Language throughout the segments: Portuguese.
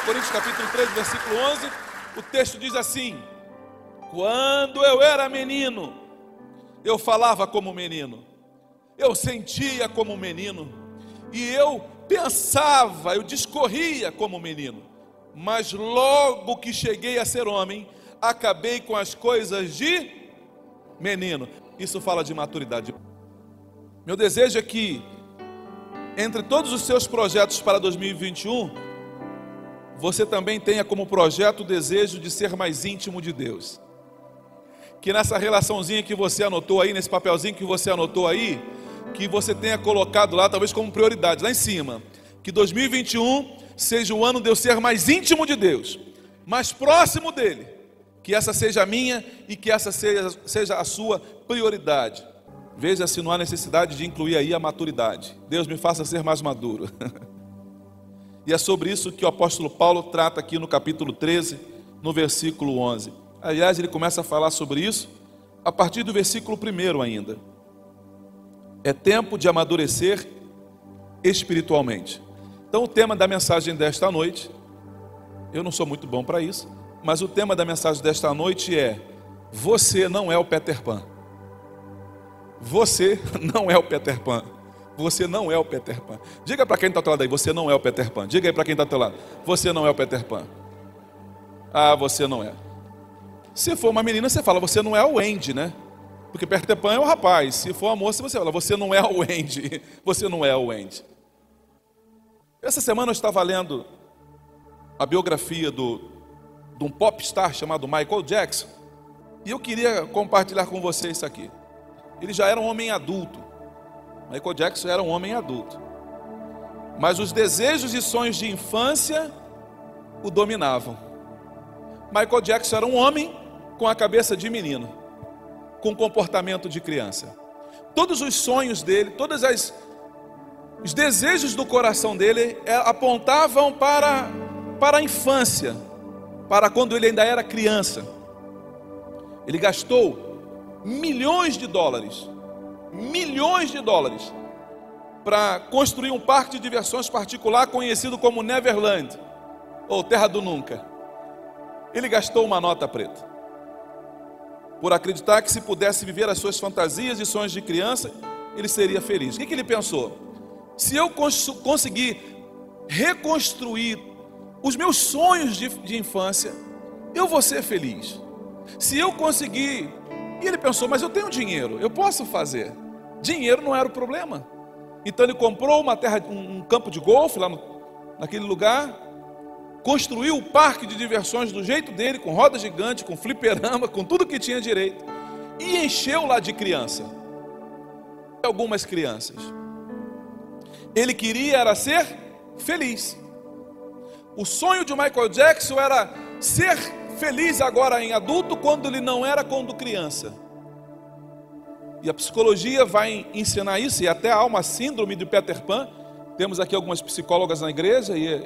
Coríntios capítulo 13, versículo 11? O texto diz assim: Quando eu era menino, eu falava como menino, eu sentia como menino, e eu pensava, eu discorria como menino, mas logo que cheguei a ser homem, acabei com as coisas de menino. Isso fala de maturidade. Meu desejo é que, entre todos os seus projetos para 2021, você também tenha como projeto o desejo de ser mais íntimo de Deus. Que nessa relaçãozinha que você anotou aí, nesse papelzinho que você anotou aí, que você tenha colocado lá, talvez como prioridade, lá em cima. Que 2021 seja o ano de eu ser mais íntimo de Deus, mais próximo dEle. Que essa seja a minha e que essa seja, seja a sua prioridade. Veja se não há necessidade de incluir aí a maturidade. Deus me faça ser mais maduro. E é sobre isso que o apóstolo Paulo trata aqui no capítulo 13, no versículo 11. Aliás, ele começa a falar sobre isso a partir do versículo 1 ainda. É tempo de amadurecer espiritualmente. Então, o tema da mensagem desta noite, eu não sou muito bom para isso, mas o tema da mensagem desta noite é: Você não é o Peter Pan. Você não é o Peter Pan. Você não é o Peter Pan. Diga para quem está ao teu lado aí, você não é o Peter Pan. Diga aí para quem está ao teu lado, você não é o Peter Pan. Ah, você não é. Se for uma menina, você fala, você não é o Andy, né? Porque Peter Pan é o rapaz. Se for uma moça, você fala, você não é o Andy. Você não é o Andy. Essa semana eu estava lendo a biografia do, de um popstar chamado Michael Jackson. E eu queria compartilhar com vocês isso aqui. Ele já era um homem adulto. Michael Jackson era um homem adulto. Mas os desejos e sonhos de infância o dominavam. Michael Jackson era um homem com a cabeça de menino, com comportamento de criança. Todos os sonhos dele, todos as, os desejos do coração dele é, apontavam para, para a infância, para quando ele ainda era criança. Ele gastou milhões de dólares milhões de dólares para construir um parque de diversões particular conhecido como Neverland, ou Terra do Nunca. Ele gastou uma nota preta. Por acreditar que se pudesse viver as suas fantasias e sonhos de criança, ele seria feliz. O que, que ele pensou? Se eu cons conseguir reconstruir os meus sonhos de, de infância, eu vou ser feliz. Se eu conseguir. E ele pensou, mas eu tenho dinheiro, eu posso fazer. Dinheiro não era o problema. Então ele comprou uma terra, um campo de golfe lá no, naquele lugar, construiu o parque de diversões do jeito dele, com roda gigante, com fliperama, com tudo que tinha direito, e encheu lá de criança. Algumas crianças. Ele queria era ser feliz. O sonho de Michael Jackson era ser feliz agora em adulto quando ele não era quando criança. E a psicologia vai ensinar isso, e até há uma síndrome de Peter Pan. Temos aqui algumas psicólogas na igreja, e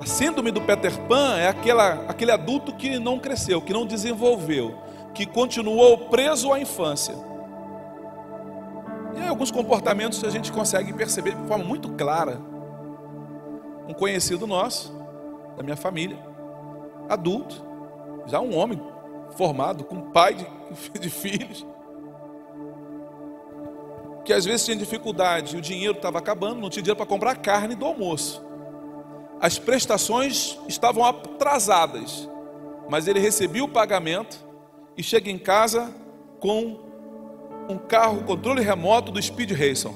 a síndrome do Peter Pan é aquela, aquele adulto que não cresceu, que não desenvolveu, que continuou preso à infância. E alguns comportamentos a gente consegue perceber de forma muito clara. Um conhecido nosso, da minha família, adulto, já um homem formado, com pai de de filhos, que às vezes tinha dificuldade, o dinheiro estava acabando, não tinha dinheiro para comprar carne do almoço. As prestações estavam atrasadas, mas ele recebia o pagamento e chega em casa com um carro controle remoto do Speed Racer.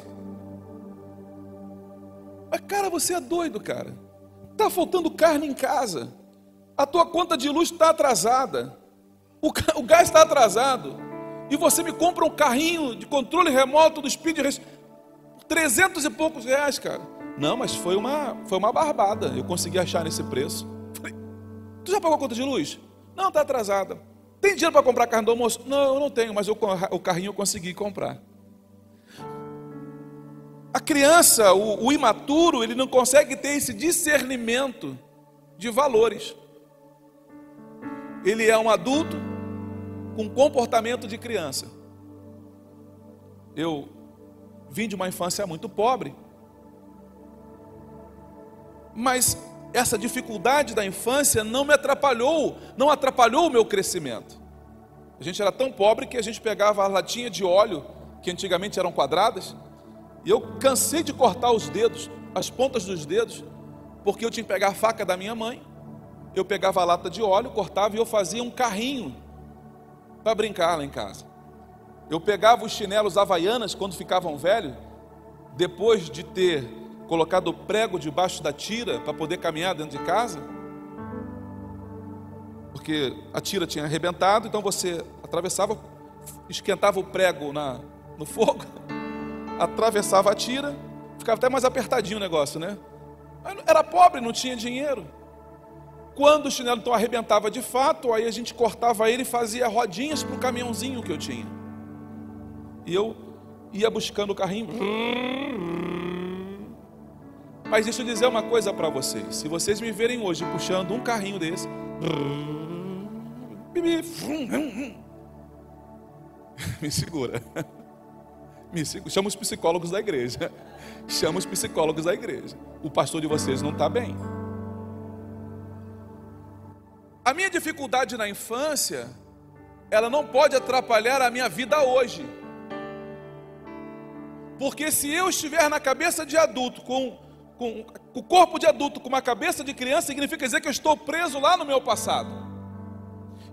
Mas cara, você é doido, cara. Tá faltando carne em casa. A tua conta de luz está atrasada. O, gás está atrasado. E você me compra um carrinho de controle remoto do Speed Race. 300 e poucos reais, cara. Não, mas foi uma, foi uma barbada. Eu consegui achar nesse preço. Falei, tu já pagou a conta de luz? Não, está atrasada. Tem dinheiro para comprar carne do almoço? Não, eu não tenho, mas eu, o carrinho eu consegui comprar. A criança, o, o imaturo, ele não consegue ter esse discernimento de valores. Ele é um adulto com comportamento de criança. Eu vim de uma infância muito pobre, mas essa dificuldade da infância não me atrapalhou, não atrapalhou o meu crescimento. A gente era tão pobre que a gente pegava a latinha de óleo, que antigamente eram quadradas, e eu cansei de cortar os dedos, as pontas dos dedos, porque eu tinha que pegar a faca da minha mãe, eu pegava a lata de óleo, cortava e eu fazia um carrinho para brincar lá em casa. Eu pegava os chinelos havaianas quando ficavam velhos, depois de ter colocado o prego debaixo da tira para poder caminhar dentro de casa, porque a tira tinha arrebentado, então você atravessava, esquentava o prego na, no fogo atravessava a tira, ficava até mais apertadinho o negócio, né? Era pobre, não tinha dinheiro. Quando o chinelo então arrebentava de fato, aí a gente cortava ele e fazia rodinhas para o caminhãozinho que eu tinha. E eu ia buscando o carrinho. Mas deixa eu dizer uma coisa para vocês. Se vocês me verem hoje puxando um carrinho desse, me segura. Chama os psicólogos da igreja. Chama os psicólogos da igreja. O pastor de vocês não está bem. A minha dificuldade na infância, ela não pode atrapalhar a minha vida hoje. Porque se eu estiver na cabeça de adulto, com, com o corpo de adulto, com uma cabeça de criança, significa dizer que eu estou preso lá no meu passado.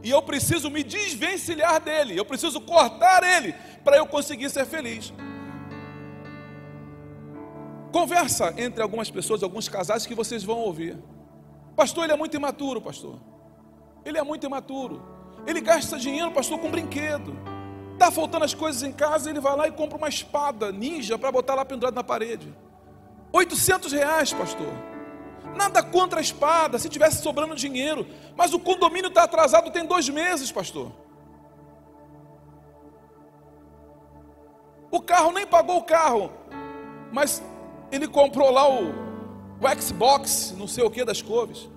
E eu preciso me desvencilhar dele, eu preciso cortar ele para eu conseguir ser feliz. Conversa entre algumas pessoas, alguns casais que vocês vão ouvir. Pastor, ele é muito imaturo, pastor. Ele é muito imaturo. Ele gasta dinheiro, pastor, com brinquedo. Está faltando as coisas em casa, ele vai lá e compra uma espada ninja para botar lá pendurado na parede. 800 reais, pastor. Nada contra a espada, se tivesse sobrando dinheiro. Mas o condomínio está atrasado tem dois meses, pastor. O carro nem pagou o carro, mas ele comprou lá o, o Xbox, não sei o que das cores.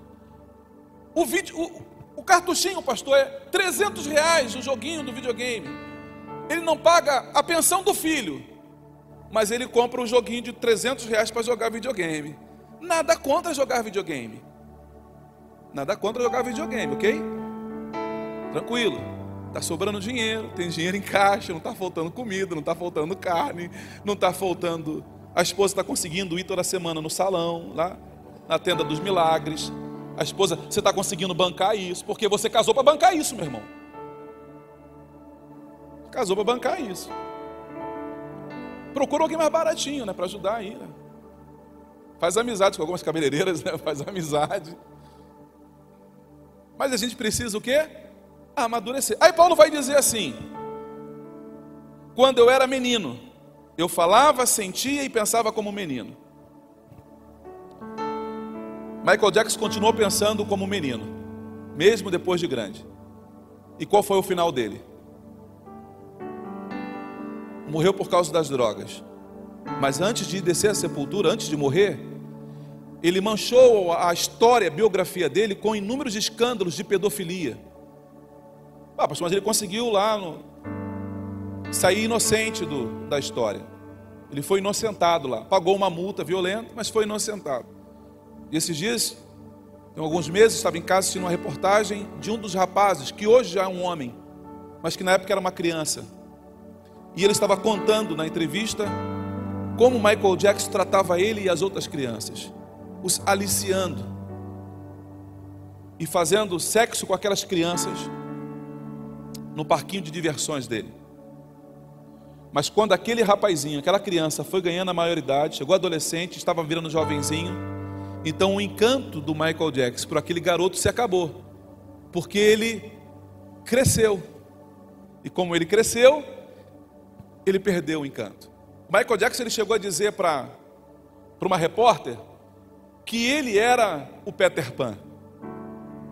O vídeo, o, o cartuchinho, pastor, é 300 reais o joguinho do videogame. Ele não paga a pensão do filho, mas ele compra um joguinho de 300 reais para jogar videogame. Nada contra jogar videogame. Nada contra jogar videogame, ok? Tranquilo. Está sobrando dinheiro, tem dinheiro em caixa, não está faltando comida, não está faltando carne, não está faltando. A esposa está conseguindo ir toda semana no salão, lá na tenda dos milagres. A esposa, você está conseguindo bancar isso, porque você casou para bancar isso, meu irmão. Casou para bancar isso. Procura alguém mais baratinho, né, para ajudar aí. Né? Faz amizade com algumas cabeleireiras, né? faz amizade. Mas a gente precisa o quê? Amadurecer. Aí Paulo vai dizer assim: quando eu era menino, eu falava, sentia e pensava como menino. Michael Jackson continuou pensando como menino, mesmo depois de grande. E qual foi o final dele? Morreu por causa das drogas. Mas antes de descer à sepultura, antes de morrer, ele manchou a história, a biografia dele com inúmeros escândalos de pedofilia. Ah, pastor, mas ele conseguiu lá no... sair inocente do, da história. Ele foi inocentado lá, pagou uma multa violenta, mas foi inocentado. E esses dias, tem alguns meses, estava em casa assistindo uma reportagem de um dos rapazes, que hoje já é um homem, mas que na época era uma criança. E ele estava contando na entrevista como Michael Jackson tratava ele e as outras crianças, os aliciando e fazendo sexo com aquelas crianças no parquinho de diversões dele. Mas quando aquele rapazinho, aquela criança foi ganhando a maioridade, chegou adolescente, estava virando jovenzinho, Então o encanto do Michael Jackson por aquele garoto se acabou, porque ele cresceu. E como ele cresceu, ele perdeu o encanto. Michael Jackson ele chegou a dizer para uma repórter que ele era o Peter Pan.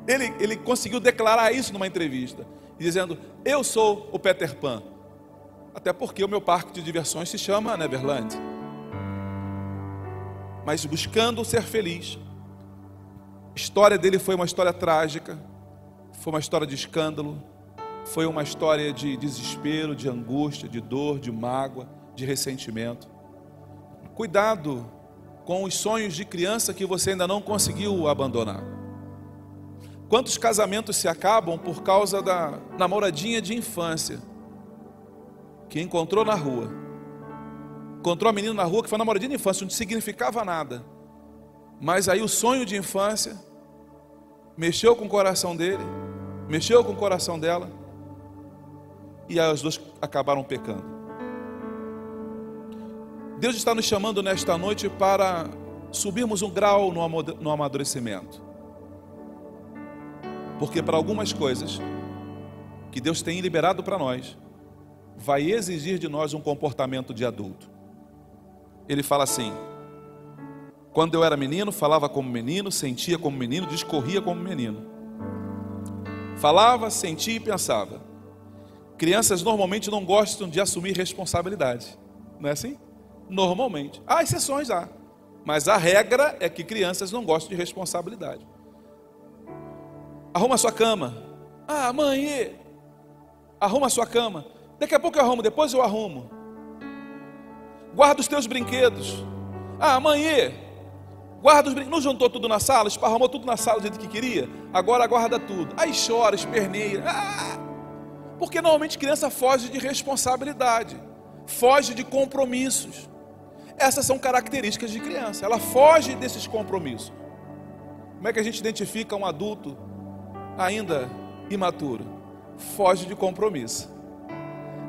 Ele, ele conseguiu declarar isso numa entrevista, dizendo: Eu sou o Peter Pan. Até porque o meu parque de diversões se chama Neverland. Mas buscando ser feliz. A história dele foi uma história trágica, foi uma história de escândalo, foi uma história de desespero, de angústia, de dor, de mágoa, de ressentimento. Cuidado com os sonhos de criança que você ainda não conseguiu abandonar. Quantos casamentos se acabam por causa da namoradinha de infância que encontrou na rua? Encontrou a menina na rua que foi namoradinha de infância, não significava nada. Mas aí o sonho de infância mexeu com o coração dele, mexeu com o coração dela, e as duas acabaram pecando. Deus está nos chamando nesta noite para subirmos um grau no amadurecimento. Porque para algumas coisas que Deus tem liberado para nós, vai exigir de nós um comportamento de adulto. Ele fala assim: quando eu era menino, falava como menino, sentia como menino, discorria como menino. Falava, sentia e pensava. Crianças normalmente não gostam de assumir responsabilidade. Não é assim? Normalmente. Há exceções, há. Mas a regra é que crianças não gostam de responsabilidade. Arruma sua cama. Ah, mãe, arruma sua cama. Daqui a pouco eu arrumo, depois eu arrumo. Guarda os teus brinquedos. Ah, mãe, guarda os brinquedos. Não juntou tudo na sala, esparramou tudo na sala do jeito que queria? Agora guarda tudo. Aí chora, esperneia. Ah! Porque normalmente criança foge de responsabilidade, foge de compromissos. Essas são características de criança, ela foge desses compromissos. Como é que a gente identifica um adulto ainda imaturo? Foge de compromisso.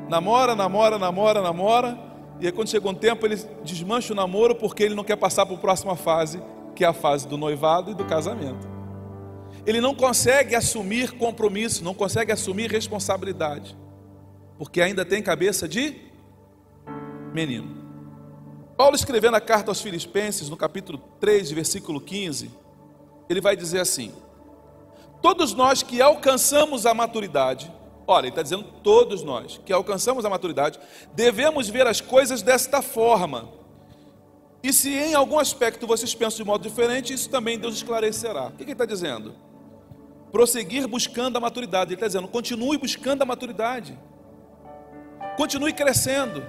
Namora, namora, namora, namora, e aí quando chega um tempo ele desmancha o namoro porque ele não quer passar para a próxima fase, que é a fase do noivado e do casamento ele não consegue assumir compromisso, não consegue assumir responsabilidade, porque ainda tem cabeça de menino. Paulo escrevendo a carta aos Filipenses, no capítulo 3, versículo 15, ele vai dizer assim: Todos nós que alcançamos a maturidade, olha, ele está dizendo todos nós que alcançamos a maturidade, devemos ver as coisas desta forma. E se em algum aspecto vocês pensam de modo diferente, isso também Deus esclarecerá. O que ele está dizendo? prosseguir buscando a maturidade. Ele está dizendo: continue buscando a maturidade, continue crescendo,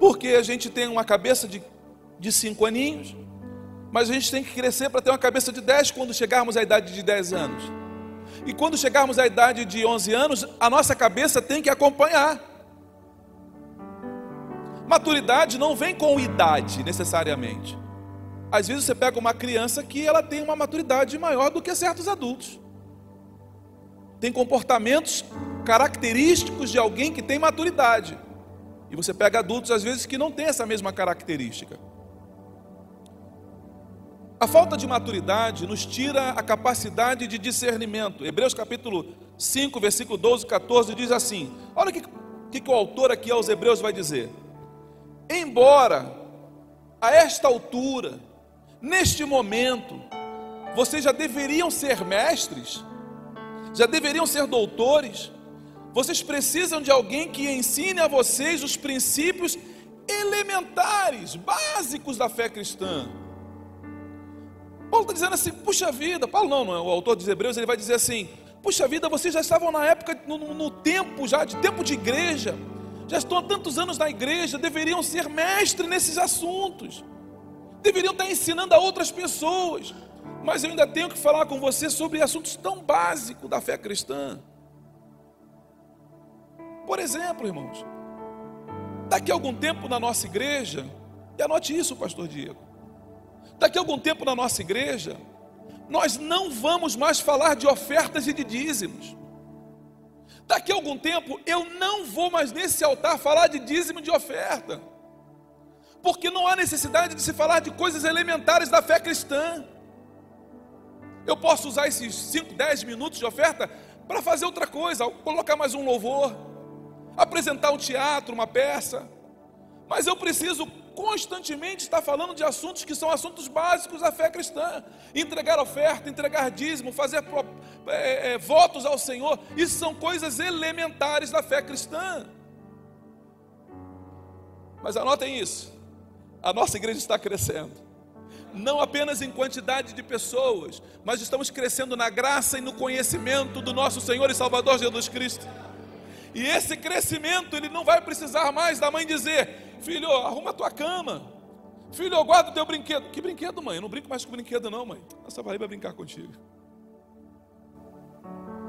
porque a gente tem uma cabeça de, de cinco aninhos, mas a gente tem que crescer para ter uma cabeça de dez quando chegarmos à idade de dez anos. E quando chegarmos à idade de 11 anos, a nossa cabeça tem que acompanhar. Maturidade não vem com idade necessariamente. Às vezes você pega uma criança que ela tem uma maturidade maior do que certos adultos. Tem comportamentos característicos de alguém que tem maturidade. E você pega adultos às vezes que não tem essa mesma característica. A falta de maturidade nos tira a capacidade de discernimento. Hebreus capítulo 5, versículo 12 e 14 diz assim: Olha o que, que, que o autor aqui aos Hebreus vai dizer. Embora a esta altura Neste momento, vocês já deveriam ser mestres, já deveriam ser doutores, vocês precisam de alguém que ensine a vocês os princípios elementares, básicos da fé cristã. Paulo está dizendo assim: puxa vida, Paulo não, não é o autor dos Hebreus, ele vai dizer assim: puxa vida, vocês já estavam na época, no, no tempo já, de tempo de igreja, já estão há tantos anos na igreja, deveriam ser mestres nesses assuntos deveriam estar ensinando a outras pessoas. Mas eu ainda tenho que falar com você sobre assuntos tão básicos da fé cristã. Por exemplo, irmãos, daqui a algum tempo na nossa igreja, e anote isso, pastor Diego. Daqui a algum tempo na nossa igreja, nós não vamos mais falar de ofertas e de dízimos. Daqui a algum tempo eu não vou mais nesse altar falar de dízimo de oferta. porque não há necessidade de se falar de coisas elementares da fé cristã. Eu posso usar esses 5, 10 minutos de oferta para fazer outra coisa, colocar mais um louvor, apresentar um teatro, uma peça. Mas eu preciso constantemente estar falando de assuntos que são assuntos básicos da fé cristã. Entregar oferta, entregar dízimo, fazer é, é, votos ao Senhor. Isso são coisas elementares da fé cristã. Mas anotem isso a nossa igreja está crescendo. Não apenas em quantidade de pessoas, mas estamos crescendo na graça e no conhecimento do nosso Senhor e Salvador Jesus Cristo. E esse crescimento, ele não vai precisar mais da mãe dizer: Filho, arruma a tua cama. Filho, guarda o teu brinquedo. Que brinquedo, mãe? Eu não brinco mais com brinquedo, não, mãe. Essa vai vai brincar contigo.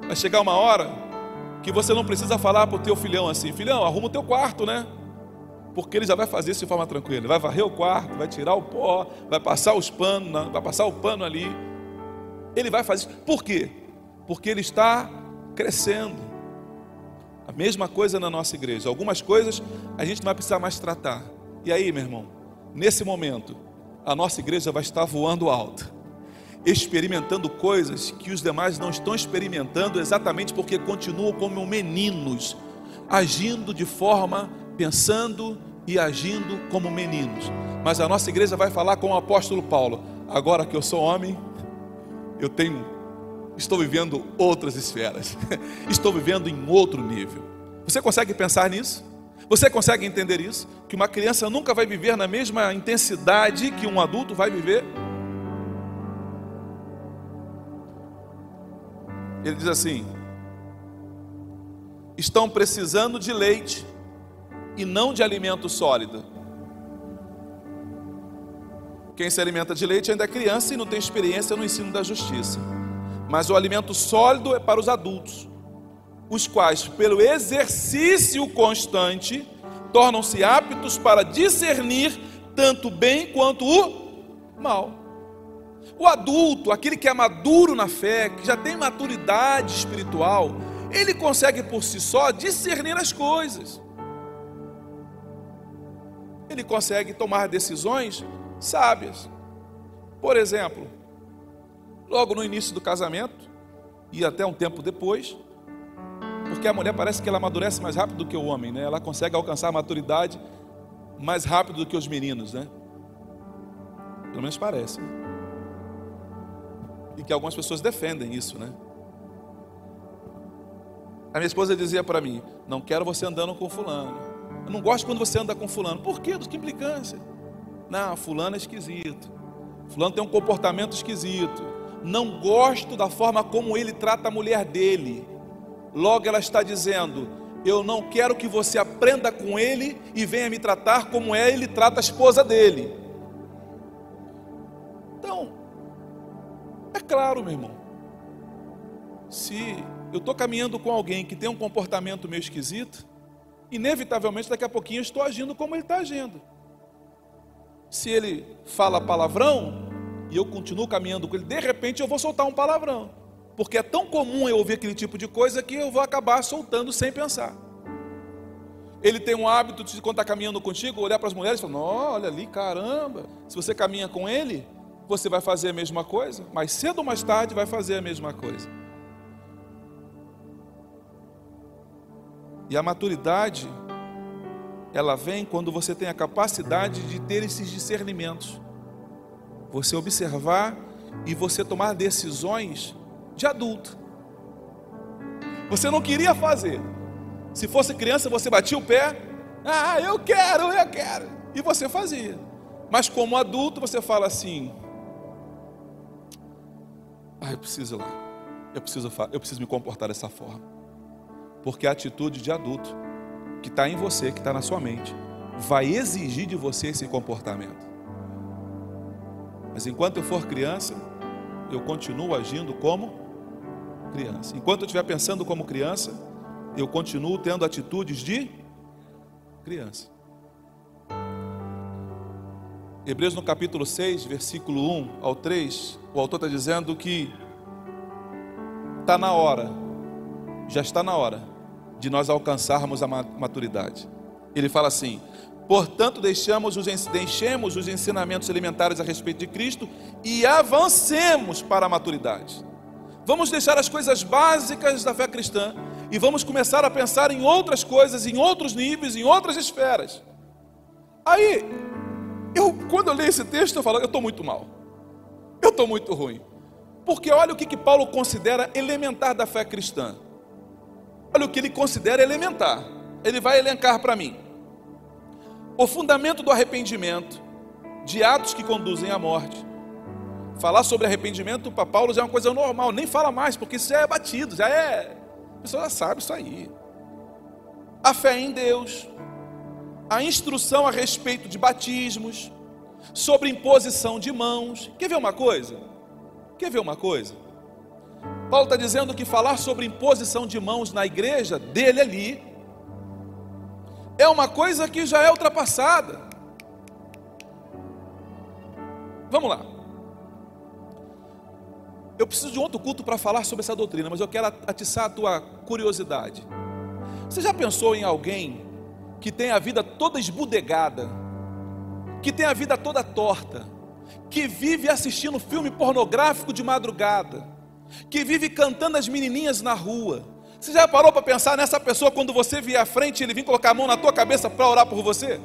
Vai chegar uma hora que você não precisa falar para o teu filhão assim: Filhão, arruma o teu quarto, né? porque ele já vai fazer isso de forma tranquila. Ele vai varrer o quarto, vai tirar o pó, vai passar os panos, vai passar o pano ali. Ele vai fazer isso. Por quê? Porque ele está crescendo. A mesma coisa na nossa igreja. Algumas coisas a gente não vai precisar mais tratar. E aí, meu irmão, nesse momento, a nossa igreja vai estar voando alto, experimentando coisas que os demais não estão experimentando, exatamente porque continuam como meninos, agindo de forma pensando e agindo como meninos. Mas a nossa igreja vai falar com o apóstolo Paulo: agora que eu sou homem, eu tenho, estou vivendo outras esferas, estou vivendo em outro nível. Você consegue pensar nisso? Você consegue entender isso? Que uma criança nunca vai viver na mesma intensidade que um adulto vai viver? Ele diz assim: estão precisando de leite e não de alimento sólido. Quem se alimenta de leite ainda é criança e não tem experiência no ensino da justiça. Mas o alimento sólido é para os adultos, os quais, pelo exercício constante, tornam-se aptos para discernir tanto o bem quanto o mal. O adulto, aquele que é maduro na fé, que já tem maturidade espiritual, ele consegue por si só discernir as coisas ele consegue tomar decisões sábias. Por exemplo, logo no início do casamento, e até um tempo depois, porque a mulher parece que ela amadurece mais rápido do que o homem, né? Ela consegue alcançar a maturidade mais rápido do que os meninos, né? Pelo menos parece. Né? E que algumas pessoas defendem isso, né? A minha esposa dizia para mim: Não quero você andando com fulano. Eu não gosto quando você anda com fulano. Por quê? Que implicância? Não, fulano é esquisito. Fulano tem um comportamento esquisito. Não gosto da forma como ele trata a mulher dele. Logo ela está dizendo: Eu não quero que você aprenda com ele e venha me tratar como é ele trata a esposa dele. Então, é claro, meu irmão. Se eu estou caminhando com alguém que tem um comportamento meio esquisito, inevitavelmente daqui a pouquinho eu estou agindo como ele está agindo. Se ele fala palavrão e eu continuo caminhando com ele, de repente eu vou soltar um palavrão, porque é tão comum eu ouvir aquele tipo de coisa que eu vou acabar soltando sem pensar. Ele tem um hábito de quando está caminhando contigo, olhar para as mulheres e falar: olha ali, caramba. Se você caminha com ele, você vai fazer a mesma coisa, mas cedo ou mais tarde vai fazer a mesma coisa. E a maturidade, ela vem quando você tem a capacidade de ter esses discernimentos. Você observar e você tomar decisões de adulto. Você não queria fazer. Se fosse criança, você batia o pé. Ah, eu quero, eu quero. E você fazia. Mas como adulto, você fala assim: Ah, eu preciso ir lá. Eu preciso, eu preciso me comportar dessa forma. Porque a atitude de adulto que está em você, que está na sua mente, vai exigir de você esse comportamento. Mas enquanto eu for criança, eu continuo agindo como criança. Enquanto eu estiver pensando como criança, eu continuo tendo atitudes de criança. Hebreus no capítulo 6, versículo 1 ao 3, o autor está dizendo que está na hora, já está na hora de nós alcançarmos a maturidade. Ele fala assim: Portanto, deixamos os, deixemos os ensinamentos elementares a respeito de Cristo e avancemos para a maturidade. Vamos deixar as coisas básicas da fé cristã e vamos começar a pensar em outras coisas, em outros níveis, em outras esferas. Aí, eu, quando eu leio esse texto, eu falo, eu estou muito mal. Eu estou muito ruim. Porque olha o que, que Paulo considera elementar da fé cristã. Olha o que ele considera elementar. Ele vai elencar para mim. O fundamento do arrependimento, de atos que conduzem à morte. Falar sobre arrependimento para Paulo já é uma coisa normal, nem fala mais, porque isso já é batido, já é. A pessoa já sabe isso aí. A fé em Deus, a instrução a respeito de batismos, sobre imposição de mãos. Quer ver uma coisa? Quer ver uma coisa? Paulo está dizendo que falar sobre imposição de mãos na igreja dele ali é uma coisa que já é ultrapassada. Vamos lá. Eu preciso de outro culto para falar sobre essa doutrina, mas eu quero atiçar a tua curiosidade. Você já pensou em alguém que tem a vida toda esbudegada, que tem a vida toda torta, que vive assistindo filme pornográfico de madrugada, que vive cantando as menininhas na rua. Você já parou para pensar nessa pessoa quando você vier à frente ele vir colocar a mão na tua cabeça para orar por você?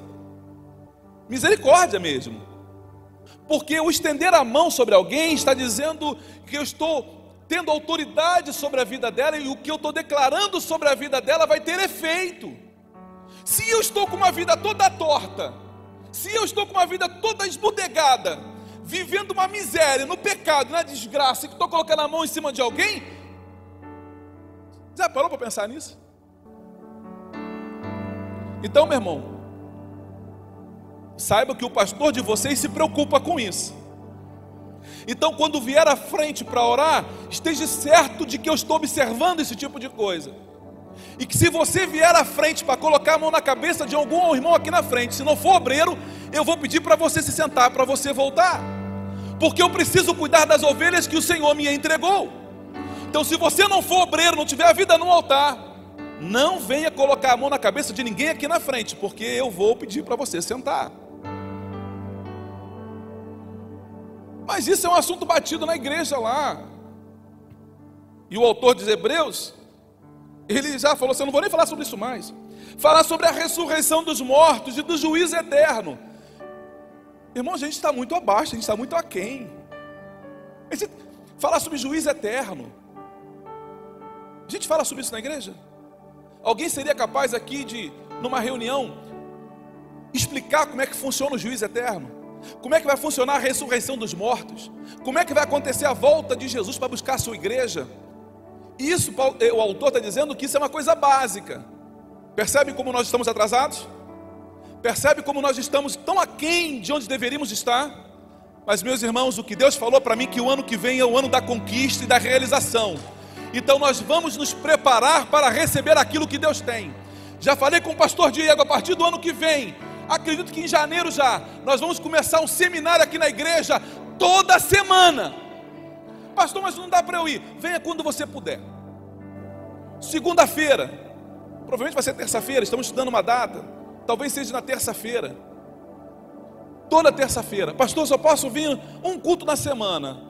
Misericórdia mesmo. Porque o estender a mão sobre alguém está dizendo que eu estou tendo autoridade sobre a vida dela e o que eu estou declarando sobre a vida dela vai ter efeito. Se eu estou com uma vida toda torta, se eu estou com uma vida toda esbudegada, vivendo uma miséria, no pecado, na desgraça, que estou colocando a mão em cima de alguém, já parou para pensar nisso? Então, meu irmão, saiba que o pastor de vocês se preocupa com isso. Então, quando vier à frente para orar, esteja certo de que eu estou observando esse tipo de coisa. E que se você vier à frente para colocar a mão na cabeça de algum irmão aqui na frente, se não for obreiro, eu vou pedir para você se sentar, para você voltar porque eu preciso cuidar das ovelhas que o Senhor me entregou. Então, se você não for obreiro, não tiver a vida no altar, não venha colocar a mão na cabeça de ninguém aqui na frente, porque eu vou pedir para você sentar. Mas isso é um assunto batido na igreja lá. E o autor dos Hebreus, ele já falou assim: eu não vou nem falar sobre isso mais. Falar sobre a ressurreição dos mortos e do juízo eterno. Irmão, a gente está muito abaixo, a gente está muito aquém. Falar sobre juízo eterno. A gente fala sobre isso na igreja? Alguém seria capaz aqui de, numa reunião, explicar como é que funciona o juízo eterno? Como é que vai funcionar a ressurreição dos mortos? Como é que vai acontecer a volta de Jesus para buscar a sua igreja? Isso, eh, o autor está dizendo que isso é uma coisa básica. Percebe como nós estamos atrasados? Percebe como nós estamos tão aquém de onde deveríamos estar? Mas, meus irmãos, o que Deus falou para mim que o ano que vem é o ano da conquista e da realização. Então nós vamos nos preparar para receber aquilo que Deus tem. Já falei com o pastor Diego, a partir do ano que vem, acredito que em janeiro já, nós vamos começar um seminário aqui na igreja toda semana. Pastor, mas não dá para eu ir. Venha quando você puder. Segunda-feira, provavelmente vai ser terça-feira, estamos estudando uma data. Talvez seja na terça-feira. Toda terça-feira. Pastor, só posso vir um culto na semana.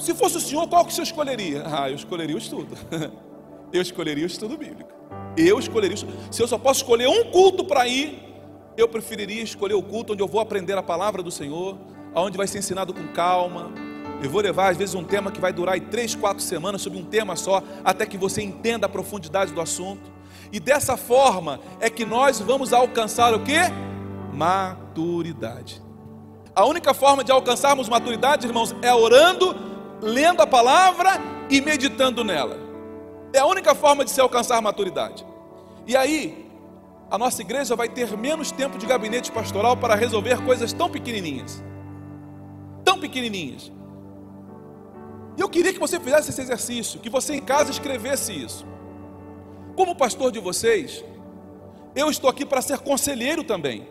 Se fosse o senhor, qual que o senhor escolheria? Ah, eu escolheria o estudo. Eu escolheria o estudo bíblico. Eu escolheria. Se eu só posso escolher um culto para ir, eu preferiria escolher o culto onde eu vou aprender a palavra do Senhor, onde vai ser ensinado com calma. Eu vou levar, às vezes, um tema que vai durar aí três, quatro semanas sobre um tema só, até que você entenda a profundidade do assunto. E dessa forma é que nós vamos alcançar o que? Maturidade. A única forma de alcançarmos maturidade, irmãos, é orando, lendo a palavra e meditando nela. É a única forma de se alcançar maturidade. E aí, a nossa igreja vai ter menos tempo de gabinete pastoral para resolver coisas tão pequenininhas. Tão pequenininhas. E eu queria que você fizesse esse exercício, que você em casa escrevesse isso. Como pastor de vocês, eu estou aqui para ser conselheiro também.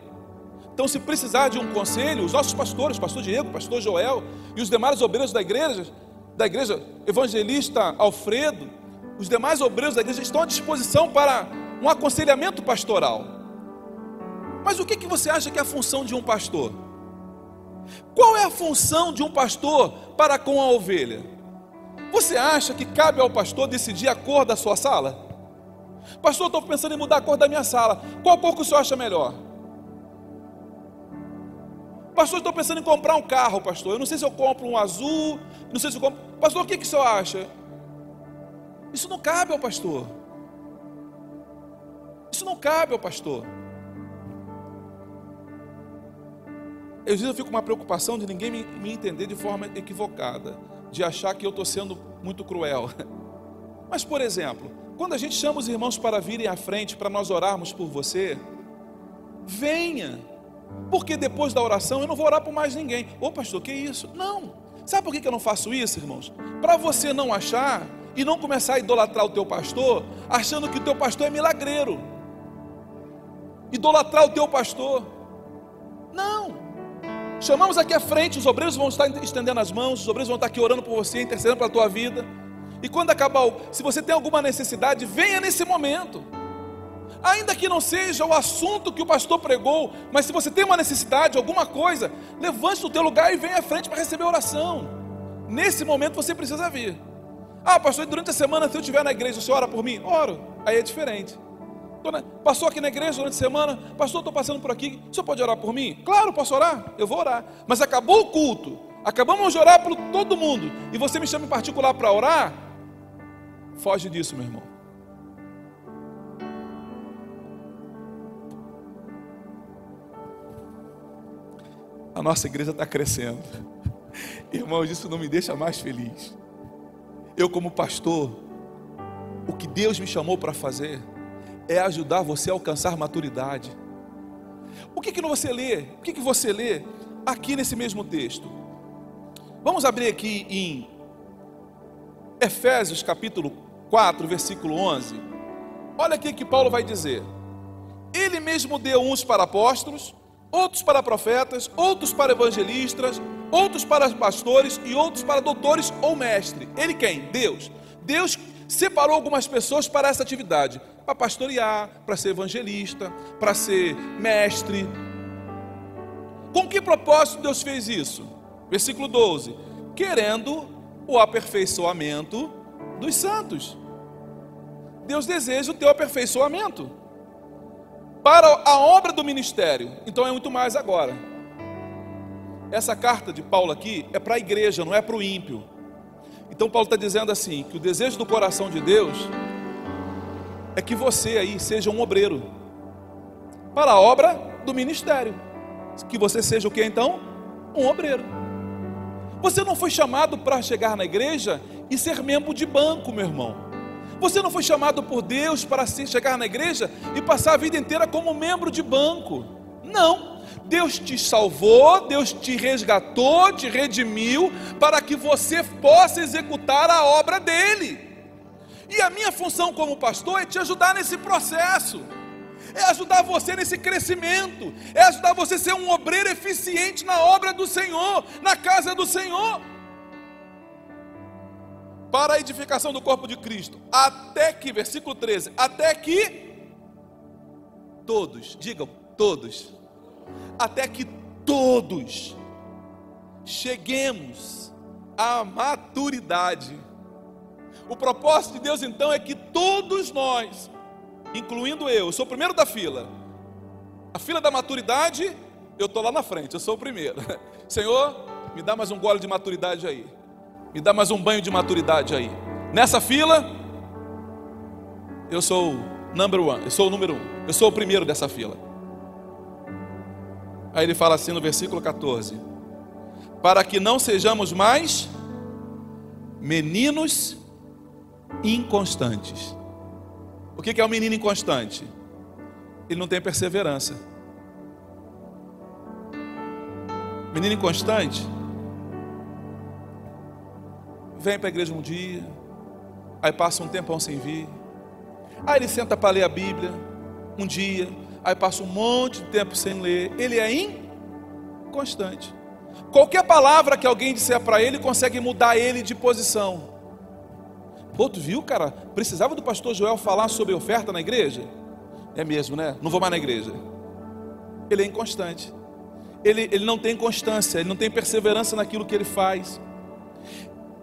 Então, se precisar de um conselho, os nossos pastores, pastor Diego, pastor Joel e os demais obreiros da igreja, da igreja evangelista Alfredo, os demais obreiros da igreja estão à disposição para um aconselhamento pastoral. Mas o que, que você acha que é a função de um pastor? Qual é a função de um pastor para com a ovelha? Você acha que cabe ao pastor decidir a cor da sua sala? Pastor, estou pensando em mudar a cor da minha sala. Qual cor que o senhor acha melhor? Pastor, estou pensando em comprar um carro, pastor. Eu não sei se eu compro um azul, não sei se eu compro. Pastor, o que, que o senhor acha? Isso não cabe ao pastor. Isso não cabe ao pastor. Às vezes eu fico com uma preocupação de ninguém me, me entender de forma equivocada, de achar que eu estou sendo muito cruel. Mas, por exemplo, quando a gente chama os irmãos para virem à frente para nós orarmos por você, venha, porque depois da oração eu não vou orar por mais ninguém. Ô pastor, que isso? Não. Sabe por que eu não faço isso, irmãos? Para você não achar e não começar a idolatrar o teu pastor, achando que o teu pastor é milagreiro. Idolatrar o teu pastor. Não. Chamamos aqui à frente, os obreiros vão estar estendendo as mãos, os obreiros vão estar aqui orando por você, intercedendo pela tua vida. E quando acabar, se você tem alguma necessidade, venha nesse momento. Ainda que não seja o assunto que o pastor pregou, mas se você tem uma necessidade, alguma coisa, levante do teu lugar e venha à frente para receber oração. Nesse momento você precisa vir. Ah, pastor, durante a semana, se eu estiver na igreja, você ora por mim? Oro. Aí é diferente. Passou aqui na igreja durante a semana, pastor, estou passando por aqui, o senhor pode orar por mim? Claro, posso orar, eu vou orar. Mas acabou o culto, acabamos de orar por todo mundo, e você me chama em particular para orar? Foge disso, meu irmão. A nossa igreja está crescendo. Irmãos, isso não me deixa mais feliz. Eu, como pastor, o que Deus me chamou para fazer é ajudar você a alcançar maturidade. O que, que você lê? O que, que você lê aqui nesse mesmo texto? Vamos abrir aqui em Efésios capítulo 4, versículo 11. Olha aqui que Paulo vai dizer: Ele mesmo deu uns para apóstolos, outros para profetas, outros para evangelistas, outros para pastores e outros para doutores ou mestres. Ele quem? Deus. Deus separou algumas pessoas para essa atividade, para pastorear, para ser evangelista, para ser mestre. Com que propósito Deus fez isso? Versículo 12: querendo o aperfeiçoamento dos santos. Deus deseja o teu aperfeiçoamento para a obra do ministério. Então é muito mais agora. Essa carta de Paulo aqui é para a igreja, não é para o ímpio. Então Paulo está dizendo assim: que o desejo do coração de Deus é que você aí seja um obreiro para a obra do ministério. Que você seja o que então? Um obreiro. Você não foi chamado para chegar na igreja e ser membro de banco, meu irmão. Você não foi chamado por Deus para chegar na igreja e passar a vida inteira como membro de banco. Não. Deus te salvou, Deus te resgatou, te redimiu, para que você possa executar a obra dele. E a minha função como pastor é te ajudar nesse processo, é ajudar você nesse crescimento, é ajudar você a ser um obreiro eficiente na obra do Senhor, na casa do Senhor, para a edificação do corpo de Cristo, até que, versículo 13, até que todos, digam todos, até que todos cheguemos à maturidade. O propósito de Deus então é que todos nós, incluindo eu, eu sou o primeiro da fila. A fila da maturidade, eu estou lá na frente, eu sou o primeiro. Senhor, me dá mais um gole de maturidade aí. Me dá mais um banho de maturidade aí. Nessa fila, eu sou o number one, eu sou o número um, eu sou o primeiro dessa fila. Aí ele fala assim no versículo 14: Para que não sejamos mais meninos inconstantes. O que é um menino inconstante? Ele não tem perseverança. Menino inconstante vem para a igreja um dia, aí passa um tempão sem vir, aí ele senta para ler a Bíblia um dia, aí passa um monte de tempo sem ler, ele é inconstante. Qualquer palavra que alguém disser para ele consegue mudar ele de posição. Pô, tu viu, cara? Precisava do pastor Joel falar sobre oferta na igreja? É mesmo, né? Não vou mais na igreja. ele é inconstante. Ele, ele não tem constância, ele não tem perseverança naquilo que ele faz.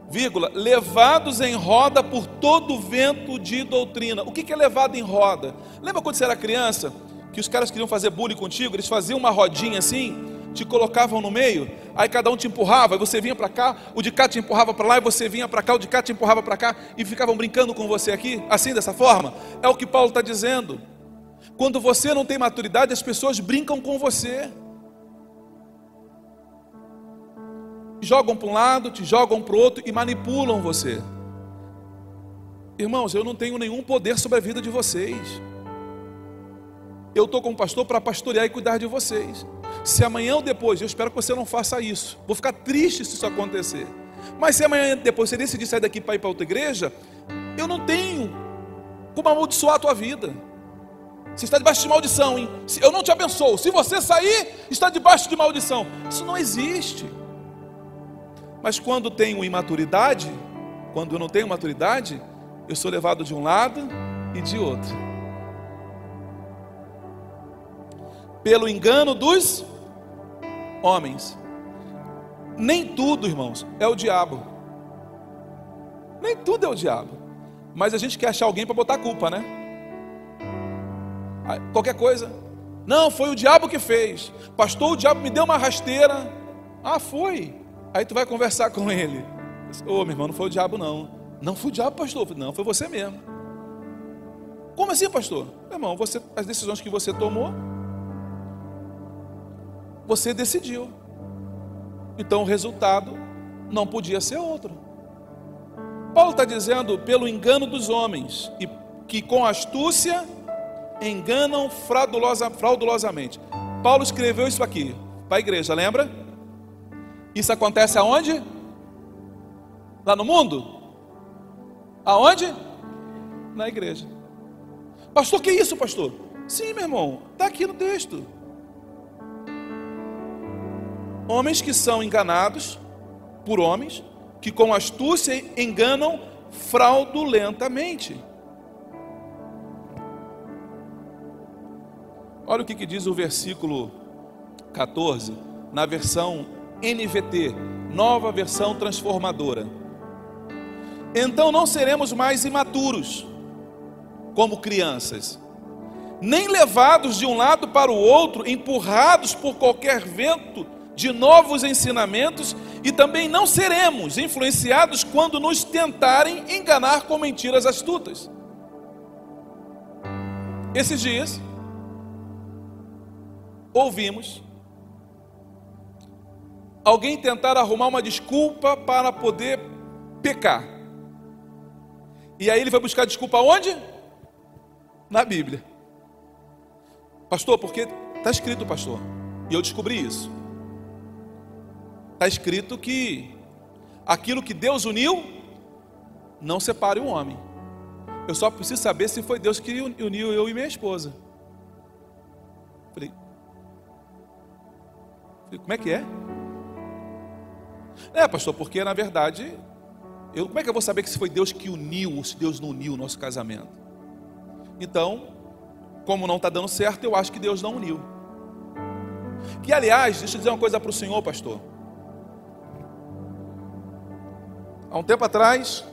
Vírgula, levados em roda por todo vento de doutrina. O que é levado em roda? Lembra quando você era criança, que os caras queriam fazer bullying contigo? Eles faziam uma rodinha assim, te colocavam no meio, aí cada um te empurrava, e você vinha para cá, o de cá te empurrava para lá, e você vinha para cá, o de cá te empurrava para cá, e ficavam brincando com você aqui, assim, dessa forma? É o que Paulo está dizendo. Quando você não tem maturidade, as pessoas brincam com você. Jogam para um lado, te jogam para o outro e manipulam você. Irmãos, eu não tenho nenhum poder sobre a vida de vocês. Eu estou como pastor para pastorear e cuidar de vocês. Se amanhã ou depois, eu espero que você não faça isso. Vou ficar triste se isso acontecer. Mas se amanhã ou depois você decidir sair daqui para ir para outra igreja, eu não tenho como amaldiçoar a tua vida. Você está debaixo de maldição, hein? Eu não te abençoo. Se você sair, está debaixo de maldição. Isso não existe. Mas quando tenho imaturidade, quando eu não tenho maturidade, eu sou levado de um lado e de outro. Pelo engano dos homens. Nem tudo, irmãos, é o diabo. Nem tudo é o diabo. Mas a gente quer achar alguém para botar a culpa, né? Qualquer coisa. Não, foi o diabo que fez. Pastor, o diabo me deu uma rasteira. Ah, foi. Aí tu vai conversar com ele. Ô, oh, meu irmão, não foi o diabo, não. Não foi o diabo, pastor. Não, foi você mesmo. Como assim, pastor? Meu irmão, você, as decisões que você tomou, você decidiu. Então o resultado não podia ser outro. Paulo está dizendo pelo engano dos homens e que com astúcia enganam fraudulosa, fraudulosamente. Paulo escreveu isso aqui para a igreja, lembra? Isso acontece aonde? Lá no mundo? Aonde? Na igreja. Pastor, que isso, pastor? Sim, meu irmão, está aqui no texto. Homens que são enganados por homens que com astúcia enganam fraudulentamente. Olha o que, que diz o versículo 14, na versão NVT, nova versão transformadora. Então não seremos mais imaturos, como crianças, nem levados de um lado para o outro, empurrados por qualquer vento de novos ensinamentos, e também não seremos influenciados quando nos tentarem enganar com mentiras astutas. Esses dias, ouvimos alguém tentar arrumar uma desculpa para poder pecar. E aí ele vai buscar desculpa onde? Na Bíblia. Pastor, porque está escrito, pastor. E eu descobri isso. Está escrito que aquilo que Deus uniu, não separe o um homem. Eu só preciso saber se foi Deus que uniu eu e minha esposa. Falei, como é que é? É, pastor, porque na verdade, eu, como é que eu vou saber que se foi Deus que uniu ou se Deus não uniu o nosso casamento? Então, como não está dando certo, eu acho que Deus não uniu. Que aliás, deixa eu dizer uma coisa para o senhor, pastor. Há um tempo atrás,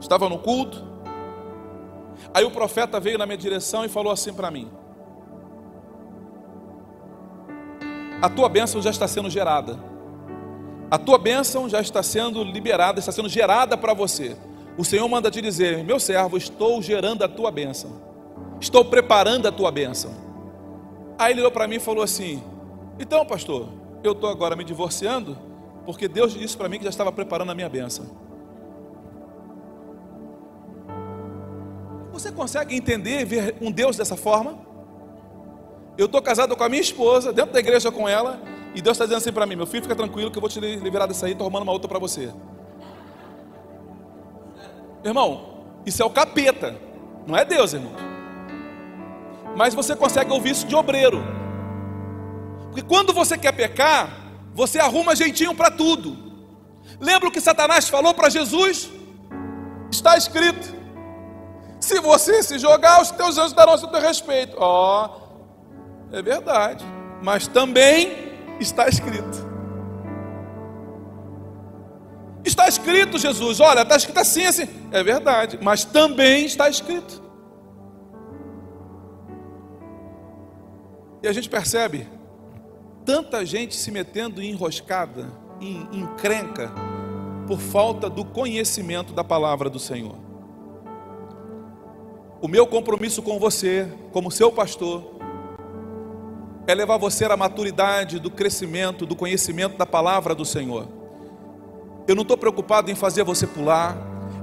estava no culto, aí o profeta veio na minha direção e falou assim para mim: a tua bênção já está sendo gerada. A tua bênção já está sendo liberada, está sendo gerada para você. O Senhor manda te dizer: Meu servo, estou gerando a tua bênção. Estou preparando a tua bênção. Aí ele olhou para mim e falou assim: Então, pastor, eu estou agora me divorciando, porque Deus disse para mim que já estava preparando a minha bênção. Você consegue entender e ver um Deus dessa forma? Eu estou casado com a minha esposa, dentro da igreja com ela, e Deus está dizendo assim para mim: meu filho, fica tranquilo que eu vou te liberar dessa aí, estou arrumando uma outra para você. Irmão, isso é o capeta, não é Deus, irmão. Mas você consegue ouvir isso de obreiro. Porque quando você quer pecar, você arruma jeitinho para tudo. Lembra o que Satanás falou para Jesus? Está escrito: se você se jogar, os teus anjos darão o teu respeito. Ó, oh, É verdade. Mas também está escrito. Está escrito, Jesus. Olha, está escrito assim, assim. É verdade. Mas também está escrito. E a gente percebe tanta gente se metendo em enroscada, em encrenca, por falta do conhecimento da palavra do Senhor. O meu compromisso com você, como seu pastor, é levar você à maturidade do crescimento, do conhecimento da palavra do Senhor. Eu não estou preocupado em fazer você pular,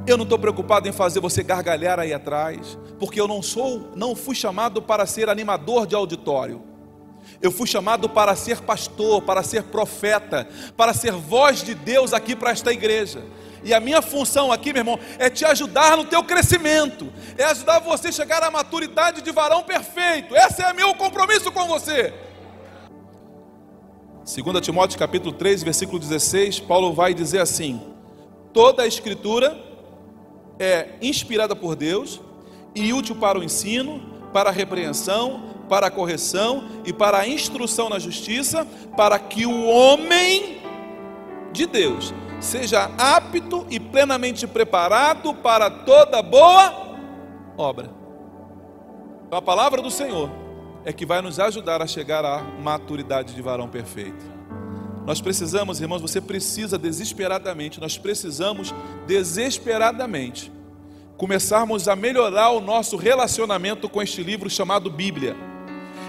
eu não estou preocupado em fazer você gargalhar aí atrás, porque eu não sou, não fui chamado para ser animador de auditório. Eu fui chamado para ser pastor, para ser profeta, para ser voz de Deus aqui para esta igreja. E a minha função aqui, meu irmão, é te ajudar no teu crescimento, é ajudar você a chegar à maturidade de varão perfeito. Esse é meu compromisso com você. 2 Timóteo capítulo 3, versículo 16, Paulo vai dizer assim: Toda a escritura é inspirada por Deus e útil para o ensino, para a repreensão, para a correção e para a instrução na justiça, para que o homem de Deus seja apto e plenamente preparado para toda boa obra. Então, a palavra do Senhor é que vai nos ajudar a chegar à maturidade de varão perfeito. Nós precisamos, irmãos, você precisa desesperadamente, nós precisamos desesperadamente começarmos a melhorar o nosso relacionamento com este livro chamado Bíblia.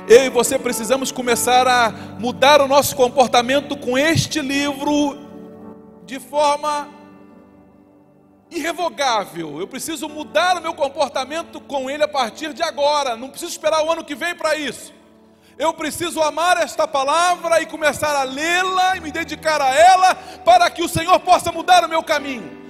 Eu e você precisamos começar a mudar o nosso comportamento com este livro de forma irrevogável. Eu preciso mudar o meu comportamento com ele a partir de agora. Não preciso esperar o ano que vem para isso. Eu preciso amar esta palavra e começar a lê-la e me dedicar a ela para que o Senhor possa mudar o meu caminho.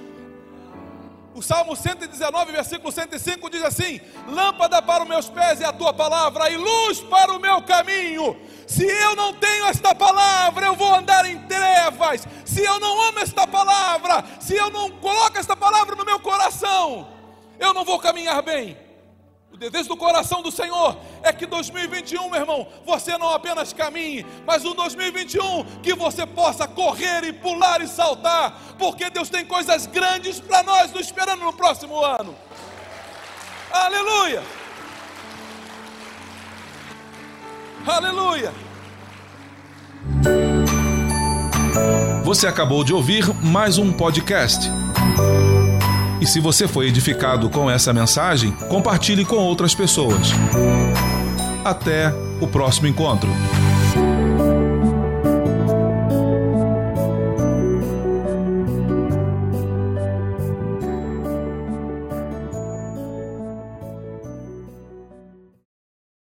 O Salmo 119, versículo 105 diz assim: Lâmpada para os meus pés é a tua palavra e luz para o meu caminho. Se eu não tenho esta palavra, eu vou andar em trevas. Se eu não amo esta palavra, se eu não coloco esta palavra no meu coração, eu não vou caminhar bem. Desejo do coração do Senhor é que 2021, meu irmão, você não apenas caminhe, mas um 2021 que você possa correr e pular e saltar, porque Deus tem coisas grandes para nós nos esperando no próximo ano. Aleluia! Aleluia! Você acabou de ouvir mais um podcast. E se você foi edificado com essa mensagem, compartilhe com outras pessoas. Até o próximo encontro.